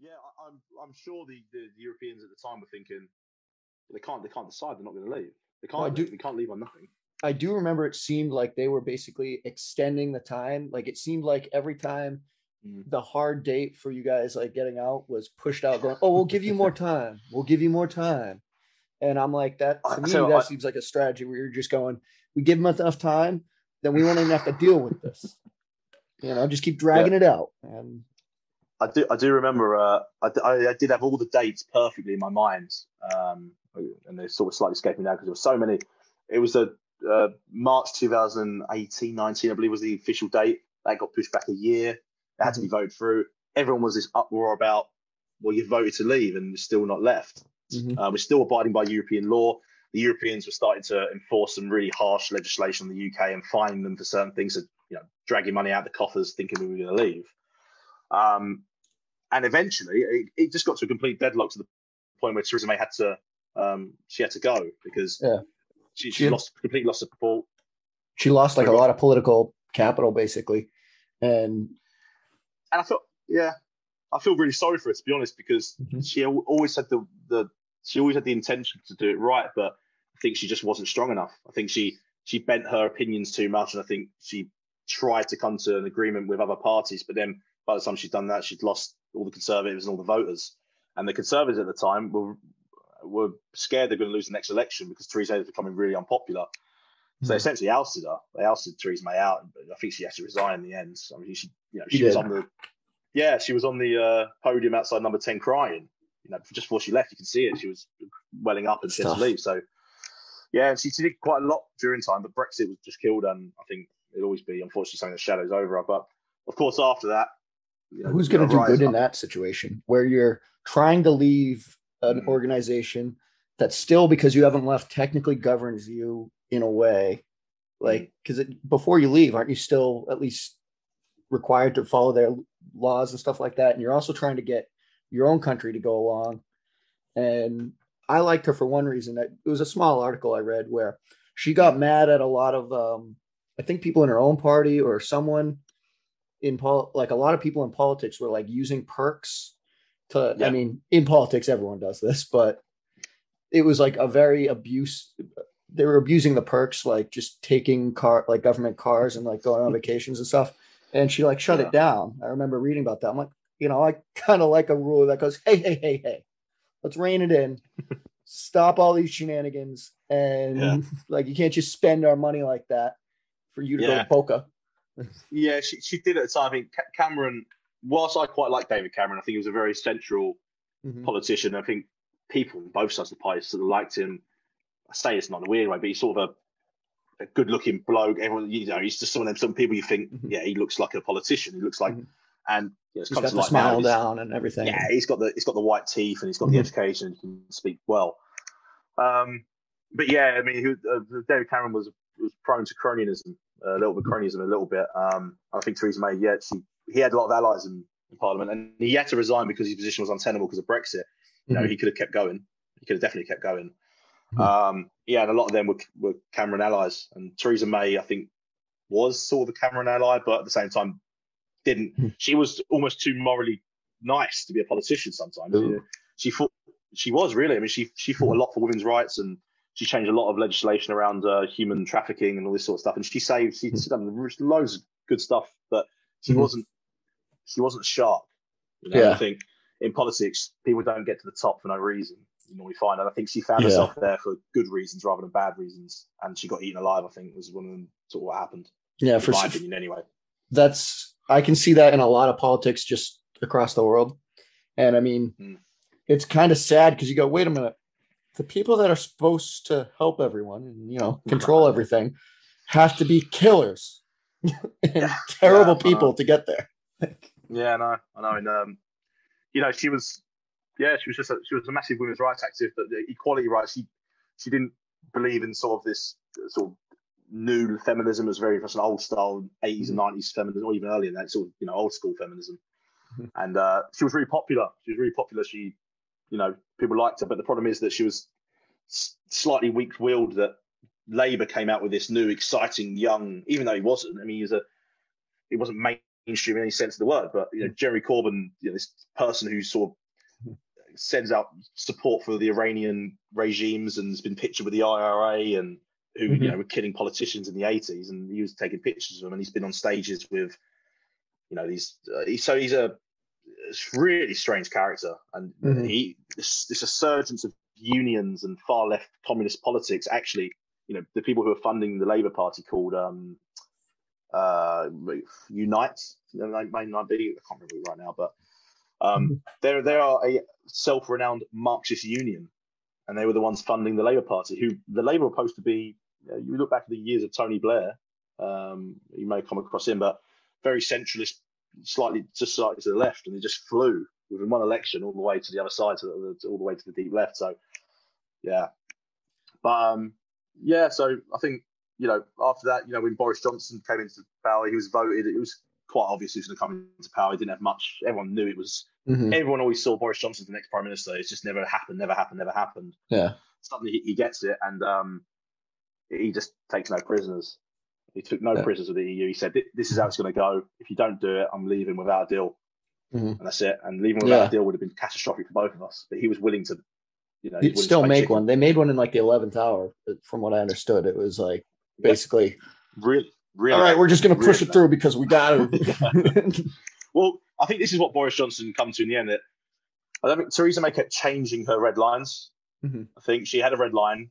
Yeah, I, I'm I'm sure the, the, the Europeans at the time were thinking they can't they can't decide they're not going to leave. They can't. Well, do- they can't leave on nothing. I do remember it seemed like they were basically extending the time. Like it seemed like every time Mm. the hard date for you guys like getting out was pushed out, going, "Oh, we'll give you more time. We'll give you more time." And I'm like, that to me, so that I- seems like a strategy where you're just going, "We give them enough time, then we won't even have to deal with this." You know, just keep dragging it out. And I do I do remember uh, I, I- did have all the dates perfectly in my mind, um, and they're sort of slightly escaping now because there were so many. It was a uh, March 2018, 19, I believe was the official date. That got pushed back a year. It had to be voted through. Everyone was this uproar about, well, you voted to leave and you're still not left. Mhm. Uh, we're still abiding by European law. The Europeans were starting to enforce some really harsh legislation in the UK and fine them for certain things, that, you know, dragging money out of the coffers, thinking we were going to leave. Um, and eventually, it, it just got to a complete deadlock to the point where Theresa May had to, um, she had to go because Yeah. she, She she lost completely lost support. she lost like a lot of political capital, basically. And and I felt, yeah, I feel really sorry for her to be honest, because Mhm. she always had the the she always had the intention to do it right, but I think she just wasn't strong enough. I think she she bent her opinions too much, and I think she tried to come to an agreement with other parties, but then by the time she'd done that, she'd lost all the conservatives and all the voters, and the conservatives at the time were were scared they're going to lose the next election because Theresa May was becoming really unpopular. So they Mhm. essentially ousted her. They ousted Theresa May out. I think she had to resign in the end. I mean, she, you know, She she was did. on the, yeah, she was on the uh, podium outside number ten crying. You know, just before she left, you can see it. She was welling up and she had to leave. So, yeah, she did quite a lot during time, but Brexit was just killed, and I think it'll always be unfortunately something that shadows over her. But of course, after that, you know, who's going to do good rise in that situation where you're trying to leave an Mhm. organization that still because you haven't left technically governs you in a way? Like because before you leave aren't you still at least required to follow their laws and stuff like that? And you're also trying to get your own country to go along. And i liked her for one reason. That it was a small article i read where she got mad at a lot of um i think people in her own party or someone in pol like a lot of people in politics were like using perks to i mean in politics everyone does this but it was like a very abuse they were abusing the perks like just taking car like government cars and like going on hmm. vacations and stuff and she like shut Yeah. it down i remember reading about that i'm like you know i kind of like a rule that goes hey hey hey hey let's rein it in stop all these shenanigans and Yeah. like you can't just spend our money like that for you to go Yeah. to Boca. Yeah, she, she did at the time. I think Cameron, whilst I quite like David Cameron, I think he was a very central Mhm. politician. I think people on both sides of the party sort of liked him. I say it's not in a weird way, but he's sort of a, a good looking bloke. Everyone, you know, he's just some of them, some people you think, Mhm. yeah, he looks like a politician. He looks like, Mhm. and you know, it's He's got the now, smile down and everything. Yeah, he's got the he's got the white teeth and he's got the Mhm. education and he can speak well. Um, but yeah, I mean, he, uh, David Cameron was was prone to cronyism, a little bit cronyism, a little bit. Um, I think Theresa May, yeah, she he had a lot of allies in, in Parliament, and he had to resign because his position was untenable because of Brexit. You know, Mhm. he could have kept going. He could have definitely kept going. Mhm. Um, yeah, and a lot of them were were Cameron allies, and Theresa May, I think, was sort of a Cameron ally, but at the same time, didn't. Mhm. She was almost too morally nice to be a politician. Sometimes Ooh. you know. she thought she was really. I mean, she she fought a lot for women's rights, and she changed a lot of legislation around uh, human trafficking and all this sort of stuff. And she saved, she Mhm. done loads of good stuff, but she Mhm. wasn't she wasn't sharp. You know, Yeah. I think in politics, people don't get to the top for no reason. You normally find, and I think she found Yeah. herself there for good reasons rather than bad reasons, and she got eaten alive. I think was one of them. Sort of what happened. Yeah, for my opinion, anyway. that's I can see that in a lot of politics just across the world. And I mean, Hmm. it's kind of sad because you go, wait a minute, the people that are supposed to help everyone and you know control everything have to be killers and terrible Yeah, people to get there. Yeah, I know, I know. And um, you know, she was, yeah, she was just a, she was a massive women's rights activist, but the equality rights. She she didn't believe in sort of this uh, sort of new feminism. as very much an old style, 80s and nineties feminism, or even earlier than that, sort of you know old school feminism. Mhm. And uh, she was really popular. She was really popular. She, you know, people liked her. But the problem is that she was slightly weak-willed. That Labour came out with this new, exciting, young, even though he wasn't. I mean, he was a he wasn't mainstream in any sense of the word. But you know, Jeremy Corbyn, you know, this person who sort of sends out support for the Iranian regimes and has been pictured with the IRA and who mm-hmm. you know were killing politicians in the 80s, and he was taking pictures of them, and he's been on stages with, you know, these. Uh, he, so he's a really strange character, and mm-hmm. he this, this resurgence of unions and far left communist politics actually you know the people who are funding the Labour Party called um, uh, Unite. They may not be. I can't remember right now, but um, mm-hmm. they are a self-renowned Marxist union, and they were the ones funding the Labour Party. Who the Labour were supposed to be. You, know, you look back at the years of Tony Blair. Um, you may come across him, but very centralist, slightly just slightly to the left, and they just flew within one election all the way to the other side, to the, all the way to the deep left. So, yeah, but um, yeah, so I think you know after that, you know, when Boris Johnson came into power, he was voted. It was quite obvious he was going to come into power. He didn't have much. Everyone knew it was. Mm-hmm. Everyone always saw Boris Johnson as the next prime minister. It's just never happened. Never happened. Never happened. Yeah. Suddenly he, he gets it, and um, he just takes no prisoners. He took no yeah. prisoners with the EU. He said, "This is how it's going to go. If you don't do it, I'm leaving without a deal." Mm-hmm. And that's it. And leaving without yeah. a deal would have been catastrophic for both of us. But he was willing to you know, you'd still make chicken. one. They made one in like the eleventh hour, from what I understood. It was like basically really, really. All right, we're just going to push really it through because we got it. well, I think this is what Boris Johnson come to in the end. That I don't think Theresa May kept changing her red lines. Mm-hmm. I think she had a red line.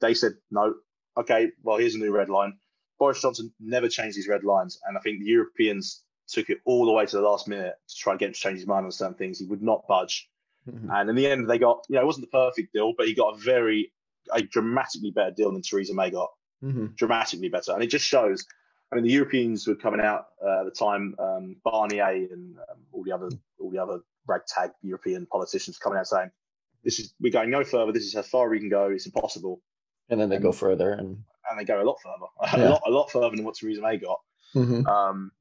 They said no. Okay, well here's a new red line. Boris Johnson never changed these red lines, and I think the Europeans took it all the way to the last minute to try and get him to change his mind on certain things. He would not budge. Mm-hmm. And in the end, they got, you know, it wasn't the perfect deal, but he got a very, a dramatically better deal than Theresa May got. Mm-hmm. Dramatically better. And it just shows, I mean, the Europeans were coming out uh, at the time, um, Barnier and um, all the other, all the other ragtag European politicians coming out saying, this is, we're going no further. This is how far we can go. It's impossible. And then they and, go further and, and they go a lot further, yeah. a lot, a lot further than what Theresa May got. Mm-hmm. Um,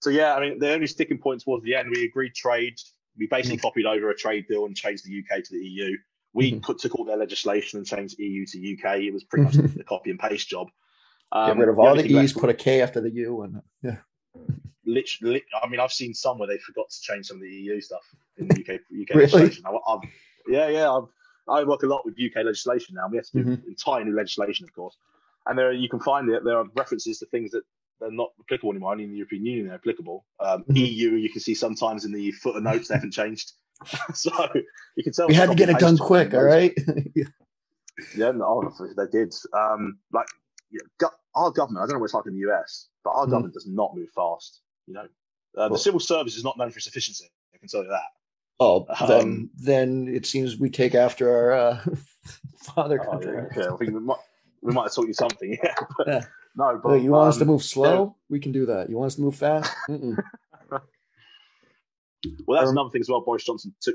so yeah, I mean, the only sticking point towards the end, we agreed trade we basically mm copied over a trade deal and changed the UK to the EU. We mm put, took all their legislation and changed EU to UK. It was pretty much a copy and paste job. Um, Get rid of all the E's, put a K after the U, and yeah. Literally, I mean, I've seen some where they forgot to change some of the EU stuff in the UK UK really? legislation. I, I've, yeah, yeah. I've, i work a lot with UK legislation now. We have to do mm-hmm. entire new legislation, of course, and there you can find it. There are references to things that they're not applicable anymore. Only in the European Union they're applicable. Um, mm-hmm. EU, you can see sometimes in the footnotes they haven't changed. so you can tell we had to get it done quick. All right. yeah, no, they did. Um, like yeah, our government, I don't know what it's like in the US, but our mm-hmm. government does not move fast. You know, uh, the civil service is not known for its efficiency. I can tell you that. Oh, um, then then it seems we take after our uh, father country. Oh, yeah, okay. we might we might have taught you something. Yeah. But, yeah. No, but you want um, us to um, move slow? Yeah. We can do that. You want us to move fast? well, that's um, another thing as well. Boris Johnson took.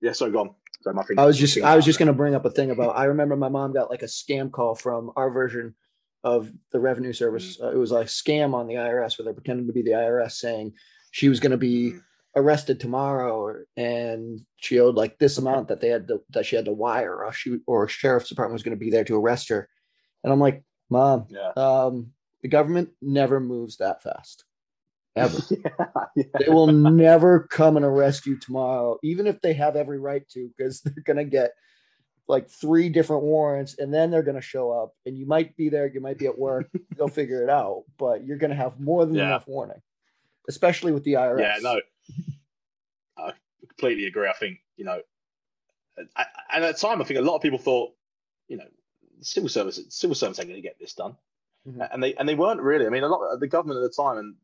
Yeah, sorry, go on. Sorry, my I was just I was just going to bring up a thing about. I remember my mom got like a scam call from our version of the revenue service. Mm-hmm. Uh, it was a scam on the IRS where they're pretending to be the IRS saying she was going to be mm-hmm. Arrested tomorrow and she owed like this amount that they had to, that she had to wire or she or a sheriff's department was going to be there to arrest her. And I'm like, Mom, yeah. um, the government never moves that fast. Ever. yeah, yeah. They will never come and arrest you tomorrow, even if they have every right to, because they're going to get like three different warrants and then they're going to show up and you might be there, you might be at work, they'll figure it out, but you're going to have more than enough warning, especially with the IRS. Yeah, no, completely agree. I think, you know, and at the time, I think a lot of people thought, you know, civil service civil servants ain't going to get this done, mm-hmm. and they and they weren't really. I mean, a lot of the government at the time and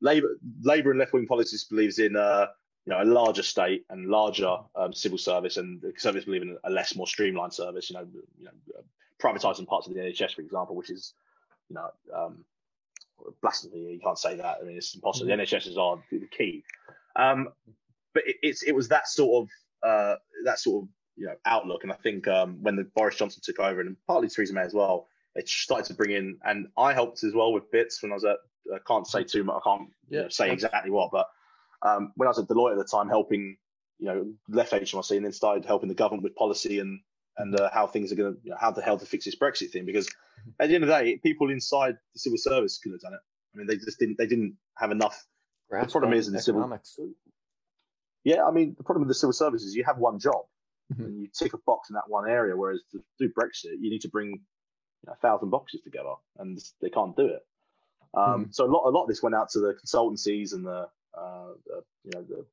Labour Labour and left wing politics believes in uh, you know a larger state and larger um, civil service, and the Conservatives believe in a less more streamlined service. You know, you know, privatising parts of the NHS, for example, which is you know um, blasphemy. You can't say that. I mean, it's impossible. Mm-hmm. The NHS is are the key. Um, but it, it's it was that sort of uh, that sort of you know outlook. And I think um, when the Boris Johnson took over, and partly Theresa May as well, it started to bring in, and I helped as well with bits when I was at. I can't say too much. I can't yeah, you know, say exactly what, but um, when I was at Deloitte at the time, helping you know left HMRC and then started helping the government with policy and and uh, how things are going to you know, how the hell to fix this Brexit thing. Because at the end of the day, people inside the civil service could have done it. I mean, they just didn't. They didn't have enough the problem is in the civil. Yeah, I mean, the problem with the civil service is you have one job mm-hmm. and you tick a box in that one area. Whereas to do Brexit, you need to bring you know, a thousand boxes together, and they can't do it. Um, mm-hmm. So a lot, a lot of this went out to the consultancies and the, uh, the you know, the,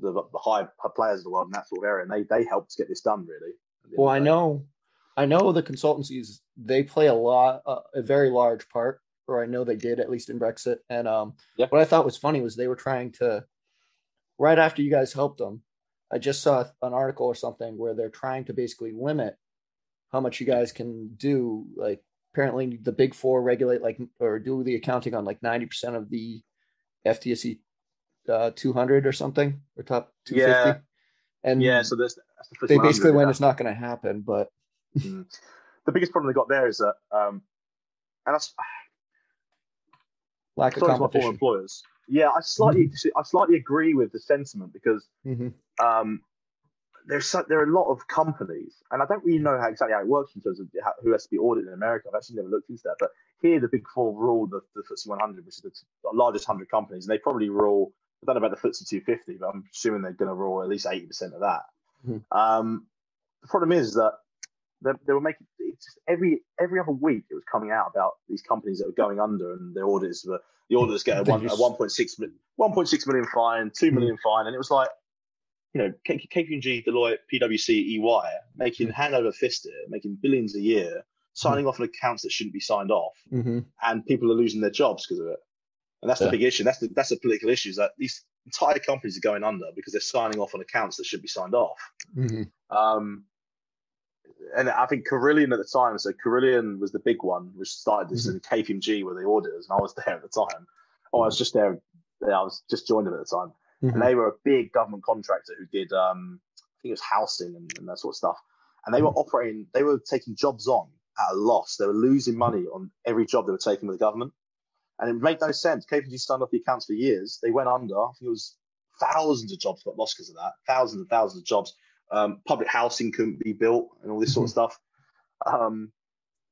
the, the high players of the world in that sort of area, and they they helped get this done really. Well, I know, I know the consultancies they play a lot, uh, a very large part, or I know they did at least in Brexit. And um, what I thought was funny was they were trying to, right after you guys helped them, I just saw an article or something where they're trying to basically limit how much you guys can do. Like apparently the big four regulate like or do the accounting on like 90% of the FTSE uh, 200 or something or top 250. Yeah. And yeah, so that's, the they basically went, it's not going to happen. But mm. the biggest problem they got there is that, um, and that's lack of competition. employers. Yeah, I slightly, mm-hmm. I slightly agree with the sentiment because mm-hmm. um, there's so, there are a lot of companies, and I don't really know how exactly how it works in terms of how, who has to be audited in America. I've actually never looked into that, but here the Big Four rule the, the FTSE 100, which is the, the largest hundred companies, and they probably rule. I don't know about the FTSE 250, but I'm assuming they're going to rule at least 80% of that. Mm-hmm. Um, the problem is that they, they were making just every every other week it was coming out about these companies that were going under and the auditors were the auditors get a, one, a 1.6 1.6 million fine, two million fine, and it was like you know, KPMG, Deloitte, PwC, EY, making hand over fist here, making billions a year, signing mm-hmm. off on accounts that shouldn't be signed off, mm-hmm. and people are losing their jobs because of it. And that's yeah. the big issue. That's the that's the political issue. Is that these entire companies are going under because they're signing off on accounts that should be signed off. Mm-hmm. Um, and I think Carillion at the time, so Carillion was the big one, which started this, mm-hmm. and KPMG were the auditors, and I was there at the time. Oh, I was just there. I was just joined them at the time mm-hmm. and they were a big government contractor who did um, I think it was housing and, and that sort of stuff. And they were mm-hmm. operating, they were taking jobs on at a loss. They were losing money on every job they were taking with the government, and it made no sense. KPMG signed off the accounts for years. They went under. I think it was thousands of jobs got lost because of that. Thousands and thousands of jobs. Um, public housing couldn't be built and all this sort of mm-hmm. stuff. Um,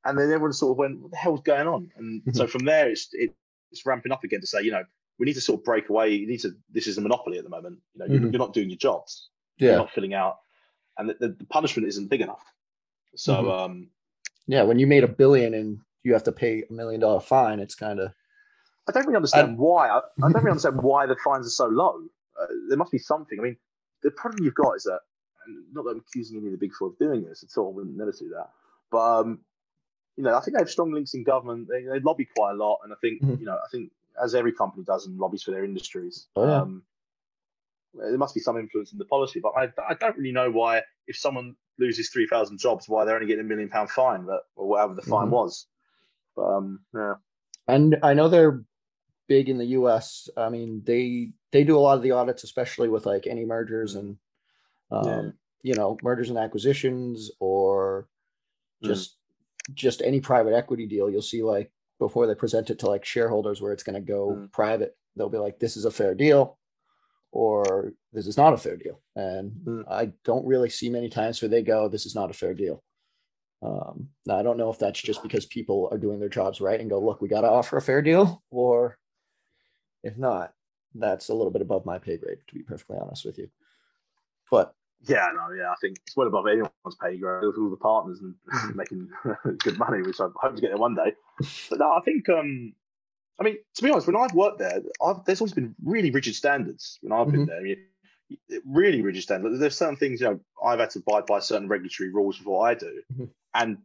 and then everyone sort of went, "What the hell's going on?" And so from there, it's it's ramping up again to say, you know, we need to sort of break away. You need to. This is a monopoly at the moment. You know, mm-hmm. you're, you're, not doing your jobs. Yeah. You're not filling out, and the, the, the punishment isn't big enough. So, mm-hmm. um, yeah, when you made a billion and you have to pay a million dollar fine, it's kind of. I don't really understand I, why. I, I, don't really understand why the fines are so low. Uh, there must be something. I mean, the problem you've got is that, not that I'm accusing any of the big four of doing this at all. I would never do that. But um, you know, I think they have strong links in government. They, they lobby quite a lot, and I think mm-hmm. you know, I think as every company does and lobbies for their industries. Oh, yeah. um, there must be some influence in the policy, but I, I don't really know why, if someone loses 3,000 jobs, why they're only getting a million pound fine, but, or whatever the fine mm-hmm. was. But, um, yeah. And I know they're big in the US. I mean, they, they do a lot of the audits, especially with like any mergers and, um, yeah. you know, mergers and acquisitions or mm. just, mm. just any private equity deal. You'll see like before they present it to like shareholders where it's going to go mm. private they'll be like this is a fair deal or this is not a fair deal and mm. i don't really see many times where they go this is not a fair deal um, now i don't know if that's just because people are doing their jobs right and go look we got to offer a fair deal or if not that's a little bit above my pay grade to be perfectly honest with you but yeah, no, yeah, I think it's well above anyone's pay grade with all the partners and making good money, which I hope to get there one day. But no, I think, um, I mean, to be honest, when I've worked there, I've, there's always been really rigid standards when I've been mm-hmm. there. I mean, really rigid standards. There's certain things, you know, I've had to abide by certain regulatory rules before I do, mm-hmm. and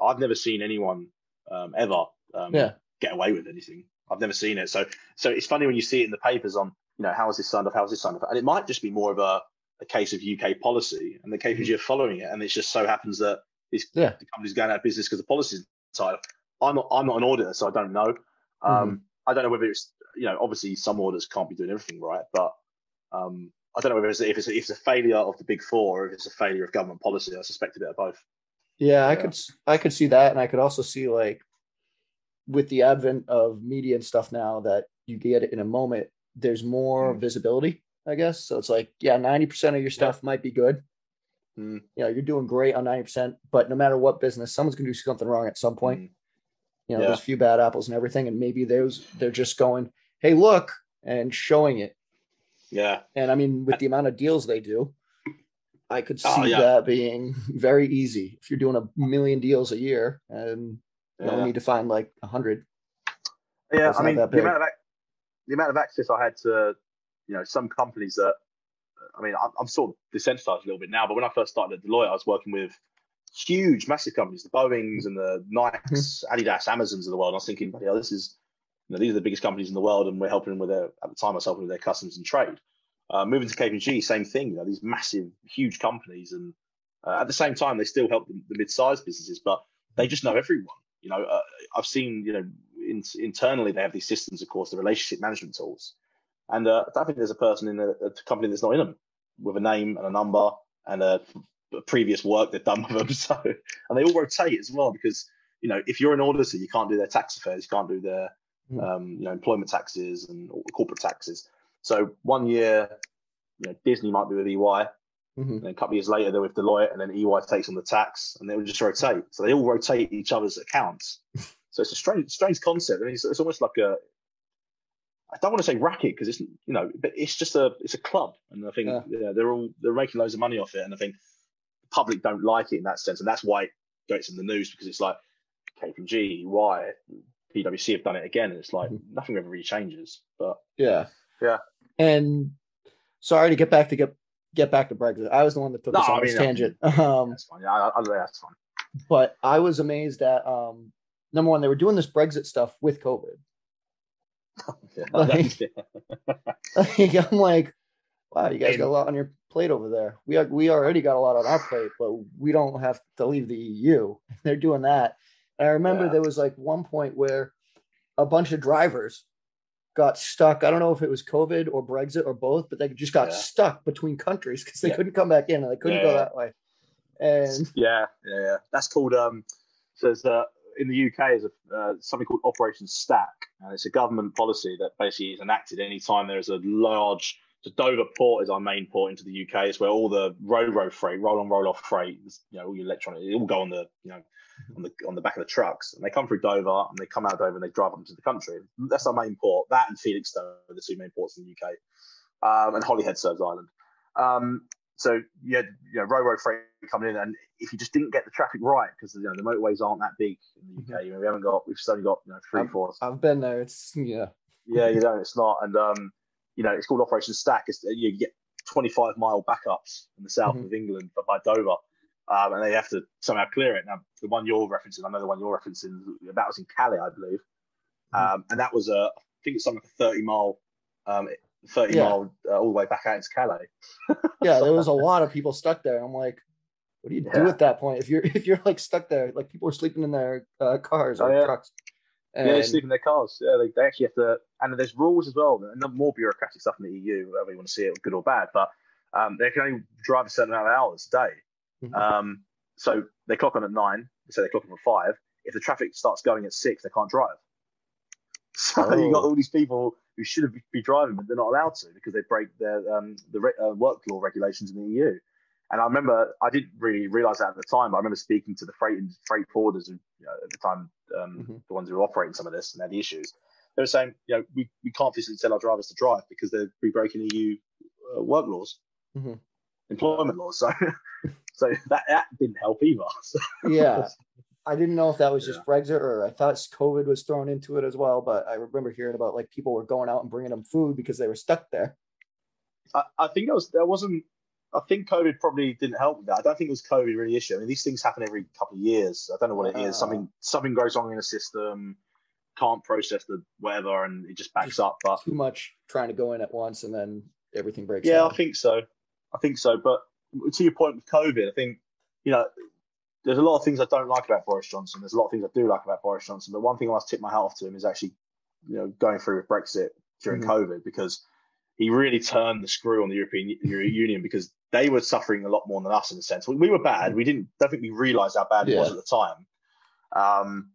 I've never seen anyone um, ever um, yeah. get away with anything. I've never seen it. So, so it's funny when you see it in the papers on, you know, how is this signed off? How is this signed off? And it might just be more of a a case of UK policy, and the KPMG mm-hmm. are following it, and it just so happens that these yeah. the company's going out of business because the policy's tied. I'm not I'm not an auditor, so I don't know. Um, mm-hmm. I don't know whether it's you know obviously some auditors can't be doing everything right, but um, I don't know whether it's if it's a, if it's a failure of the big four or if it's a failure of government policy. I suspect a bit of both. Yeah, I could I could see that, and I could also see like with the advent of media and stuff now that you get it in a moment. There's more mm. visibility I guess. So it's like, yeah, 90% of your stuff yeah. might be good. Mm. You know, you're doing great on 90%, but no matter what business, someone's going to do something wrong at some point. Mm. You know, yeah. there's a few bad apples and everything. And maybe those, they're just going, hey, look, and showing it. Yeah. And I mean, with the amount of deals they do, I could see Oh, yeah. that being very easy. If you're doing a million deals a year and you Yeah. only need to find like a hundred. Yeah, I mean, the amount of ac- the amount of access I had to, you know, some companies that, I mean, I'm, I'm sort of desensitized a little bit now, but when I first started at Deloitte, I was working with huge, massive companies, the Boeing's and the Nikes, Adidas, Amazons of the world. And I was thinking, bloody hell, this is, you know, these are the biggest companies in the world, and we're helping them with their, at the time, I was helping with their customs and trade. Uh, moving to KPMG, same thing. You know, these massive, huge companies, and uh, at the same time, they still help the, the mid-sized businesses, but they just know everyone. You know, uh, I've seen, you know, in, internally they have these systems, of course, the relationship management tools, and uh, I don't think there's a person in a, a company that's not in them with a name and a number and a, a previous work they've done with them. So, and they all rotate as well because you know, if you're an auditor, you can't do their tax affairs, you can't do their Mm. um, you know employment taxes and corporate taxes. So one year, you know, Disney might be with EY, Mhm. and then a couple of years later they're with Deloitte, and then EY takes on the tax, and they will just rotate. So they all rotate each other's accounts. so it's a strange, strange concept. I mean, it's, it's almost like a. I don't want to say racket because it's you know, but it's just a it's a club, and I think Yeah. yeah. they're all they're making loads of money off it, and I think the public don't like it in that sense, and that's why it gets in the news because it's like KPMG, why PwC have done it again, and it's like Mhm. nothing ever really changes. But Yeah. Yeah. And sorry to get back to get get back to Brexit. I was the one that took No, us on I this mean, tangent. Um, that's fine. Yeah, I, I, that's fine. but I was amazed at um number one, they were doing this Brexit stuff with COVID. Yeah, Like- Like, I'm like, wow, you guys got a lot on your plate over there. We are, we already got a lot on our plate, but we don't have to leave the EU. They're doing that. And I remember Yeah. there was like one point where a bunch of drivers got stuck. I don't know if it was COVID or Brexit or both, but they just got Yeah. stuck between countries because they couldn't come back in and they couldn't go that way. And Yeah, yeah, yeah. That's called um. So there's uh, in the UK is a uh, something called Operation Stack, and it's a government policy that basically is enacted anytime there is a large. So Dover Port is our main port into the UK. It's where all the ro-ro freight, roll on, roll off freight, you know, all your electronic, it all go on the, you know, on the on the back of the trucks, and they come through Dover, and they come out of Dover, and they drive up into the country. That's our main port. That and Felixstowe are the two main ports in the UK, um, and Holyhead serves Ireland. Um, so you had you know ro-ro freight coming in, and if you just didn't get the traffic right, because you know the motorways aren't that big in the UK, you know, we haven't got we've only got you know three, four. I've been there. It's yeah. Yeah, you don't. It's not, and um, you know, it's called Operation Stack. It's, you get 25 mile backups in the south Mhm. of England but by Dover, um, and they have to somehow clear it. Now, the one you're referencing, I know the one you're referencing, that was in Calais, I believe, Mhm. um, and that was a, I think it's something like a 30 mile, um, 30 Yeah. mile uh, all the way back out into Calais. Yeah, there was a lot of people stuck there. I'm like, what do you do at that point if you're if you're like stuck there? Like people are sleeping in their uh, cars Oh, yeah. trucks. yeah, they And- sleep in their cars. Yeah, they, they actually have to, and there's rules as well, and more bureaucratic stuff in the EU, whether you want to see it, good or bad. But um, they can only drive a certain amount of hours a day. Mhm. Um, so they clock on at nine. They say they clock on at five. If the traffic starts going at six, they can't drive. So you got Oh. all these people who should have be driving, but they're not allowed to because they break their um, the re- uh, work law regulations in the EU. And I remember I didn't really realize that at the time. But I remember speaking to the freight and freight forwarders who, you know, at the time, um, Mhm. the ones who were operating some of this and had the issues. They were saying, you know, we, we can't physically tell our drivers to drive because they're be breaking EU uh, work laws, Mhm. employment laws. So, so that, that didn't help either. So, yeah, I didn't know if that was just Brexit or I thought COVID was thrown into it as well. But I remember hearing about like people were going out and bringing them food because they were stuck there. I, I think that was there wasn't. I think COVID probably didn't help with that. I don't think it was COVID really issue. I mean, these things happen every couple of years. I don't know what it is. Uh. Something something goes wrong in the system, can't process the whatever, and it just backs up. But Too much trying to go in at once and then everything breaks. yeah, down. I think so. I think so. But to your point with COVID, I think you know there's a lot of things I don't like about Boris Johnson. There's a lot of things I do like about Boris Johnson. But one thing I must tip my hat off to him is actually you know going through with Brexit during Mhm. COVID because he really turned the screw on the European Union because they were suffering a lot more than us in a sense. We, we were bad. We didn't. Don't think we realised how bad it was at the time. Um,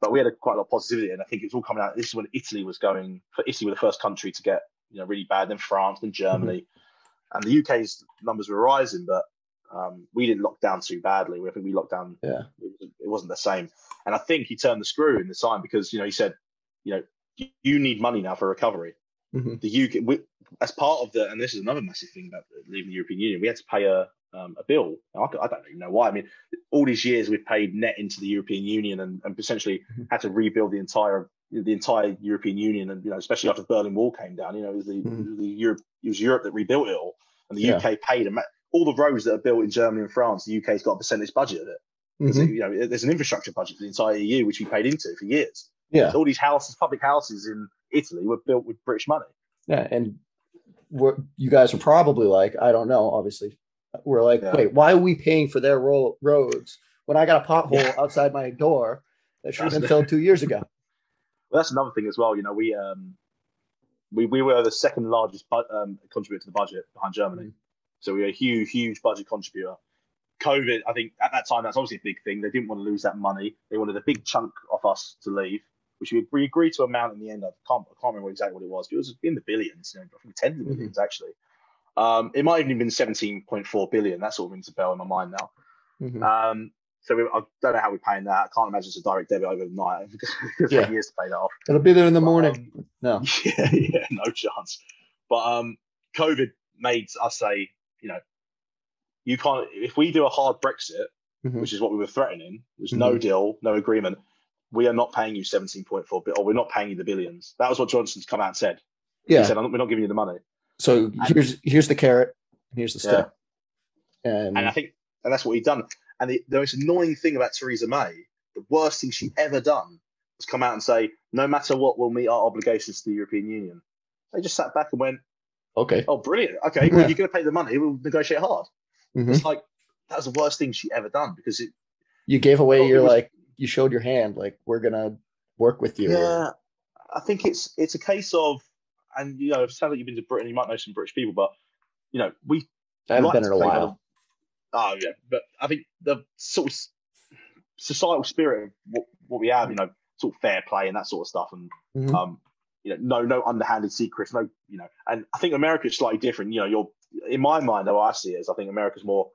but we had a, quite a lot of positivity, and I think it was all coming out. This is when Italy was going. For Italy were the first country to get you know really bad. Then France, then Germany, and the UK's numbers were rising, but um, we didn't lock down too badly. I think we locked down. Yeah. It, it wasn't the same, and I think he turned the screw in the time because you know he said, you know, you, need money now for recovery. Mm-hmm. The UK, we, as part of the, and this is another massive thing about leaving the European Union, we had to pay a um, a bill. I, I, don't even know why. I mean, all these years we've paid net into the European Union and, and essentially mm-hmm. had to rebuild the entire the entire European Union, and you know, especially after the Berlin Wall came down, you know, it was the, mm-hmm. the Europe, it was Europe that rebuilt it all, and the yeah. UK paid them. All the roads that are built in Germany and France, the UK's got a percentage budget of it. Mm-hmm. You know, there's an infrastructure budget for the entire EU which we paid into for years. Yeah, so all these houses, public houses in Italy, were built with British money. Yeah, and what you guys are probably like, I don't know, obviously, we're like, yeah. wait, why are we paying for their ro- roads when I got a pothole yeah. outside my door that should have been filled two years ago? Well, that's another thing as well. You know, we um, we we were the second largest bu- um, contributor to the budget behind Germany, mm-hmm. So we were a huge, huge budget contributor. COVID, I think at that time that's obviously a big thing. They didn't want to lose that money. They wanted a big chunk of us to leave, which we, we agreed to amount in the end. I can't, I can't remember exactly what it was, but it was in the billions. You know, I think tens of 1000000s mm-hmm. actually. Um, it might even have been 17.4 billion. That sort of rings a bell in my mind now. Mm-hmm. Um, so we, I don't know how we're paying that. I can't imagine it's a direct debit over the night. It's yeah. years to pay that off. It'll be there in the but, morning. Um, no. Yeah, yeah, no chance. But um, COVID made us say, you know, you can't. If we do a hard Brexit, mm-hmm. which is what we were threatening, was mm-hmm. no deal, no agreement. We are not paying you 17.4 billion, or we're not paying you the billions. That was what Johnson's come out and said. Yeah, he said, "We're not giving you the money." So and, here's here's the carrot, here's the stick. Yeah. And, and I think and that's what he done. And the, the most annoying thing about Theresa May, the worst thing she ever done, was come out and say, no matter what, we'll meet our obligations to the European Union. They just sat back and went, okay, oh, brilliant. Okay, well, you're going to pay the money. We'll negotiate hard. Mm-hmm. It's like that's the worst thing she ever done because it. You gave away. Well, you're was, like you showed your hand. Like we're gonna work with you. Yeah, I think it's it's a case of, and you know, it sounds like you've been to Britain. You might know some British people, but you know, we. I haven't been in a while. Oh yeah, but I think the sort of societal spirit of what, what we have, you know, sort of fair play and that sort of stuff, and mm-hmm. um, you know, no no underhanded secrets, no, you know, and I think America is slightly different. You know, you're in my mind, though, I see it I think America's more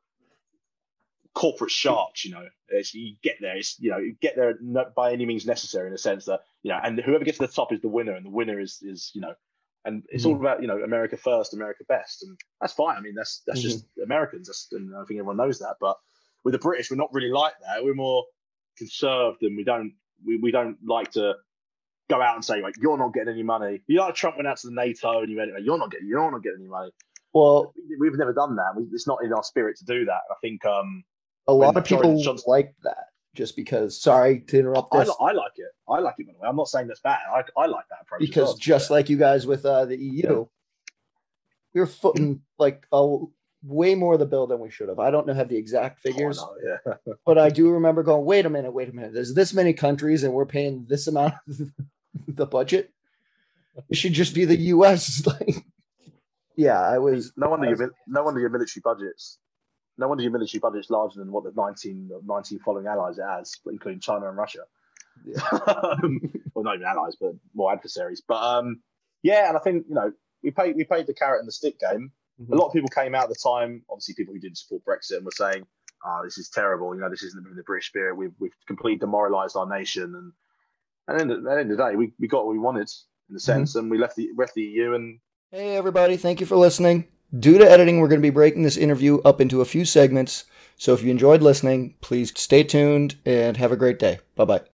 corporate sharks. You know, it's, you get there, it's you know, you get there by any means necessary in a sense that you know, and whoever gets to the top is the winner, and the winner is is you know and it's mm-hmm. all about you know America first, America best, and that's fine. I mean, that's that's mm-hmm. just Americans, that's, and I think everyone knows that. But with the British, we're not really like that. We're more conserved, and we don't we, we don't like to go out and say like you're not getting any money. You know, Trump went out to the NATO and he went, you're not getting you're not getting any money. Well, we've never done that. We, it's not in our spirit to do that. I think um, a lot of people Johnson, like that just because. Sorry to interrupt. I, I, I, like it. I like it. By the way, I'm not saying that's bad. I, I like that approach because well, just like you guys with uh, the EU, yeah. we are footing like a way more of the bill than we should have. I don't know have the exact oh, figures, oh, no, yeah. but I do remember going, wait a minute, wait a minute. There's this many countries, and we're paying this amount of the budget. It should just be the U.S. like, yeah, I was. No wonder your no wonder your military budgets no wonder your military budget is larger than what the 19, 19 following allies it has, including China and Russia. Yeah. um, well, not even allies, but more adversaries. But um, yeah, and I think you know we paid we played the carrot and the stick game. Mm-hmm. A lot of people came out at the time, obviously people who didn't support Brexit, and were saying, "Oh, this is terrible. You know, this isn't the British spirit. We've we've completely demoralised our nation." And and at the end of the day, we, we got what we wanted in the mm-hmm. sense, mm-hmm. and we left the left the EU. And hey, everybody, thank you for listening. Due to editing, we're going to be breaking this interview up into a few segments. So if you enjoyed listening, please stay tuned and have a great day. Bye bye.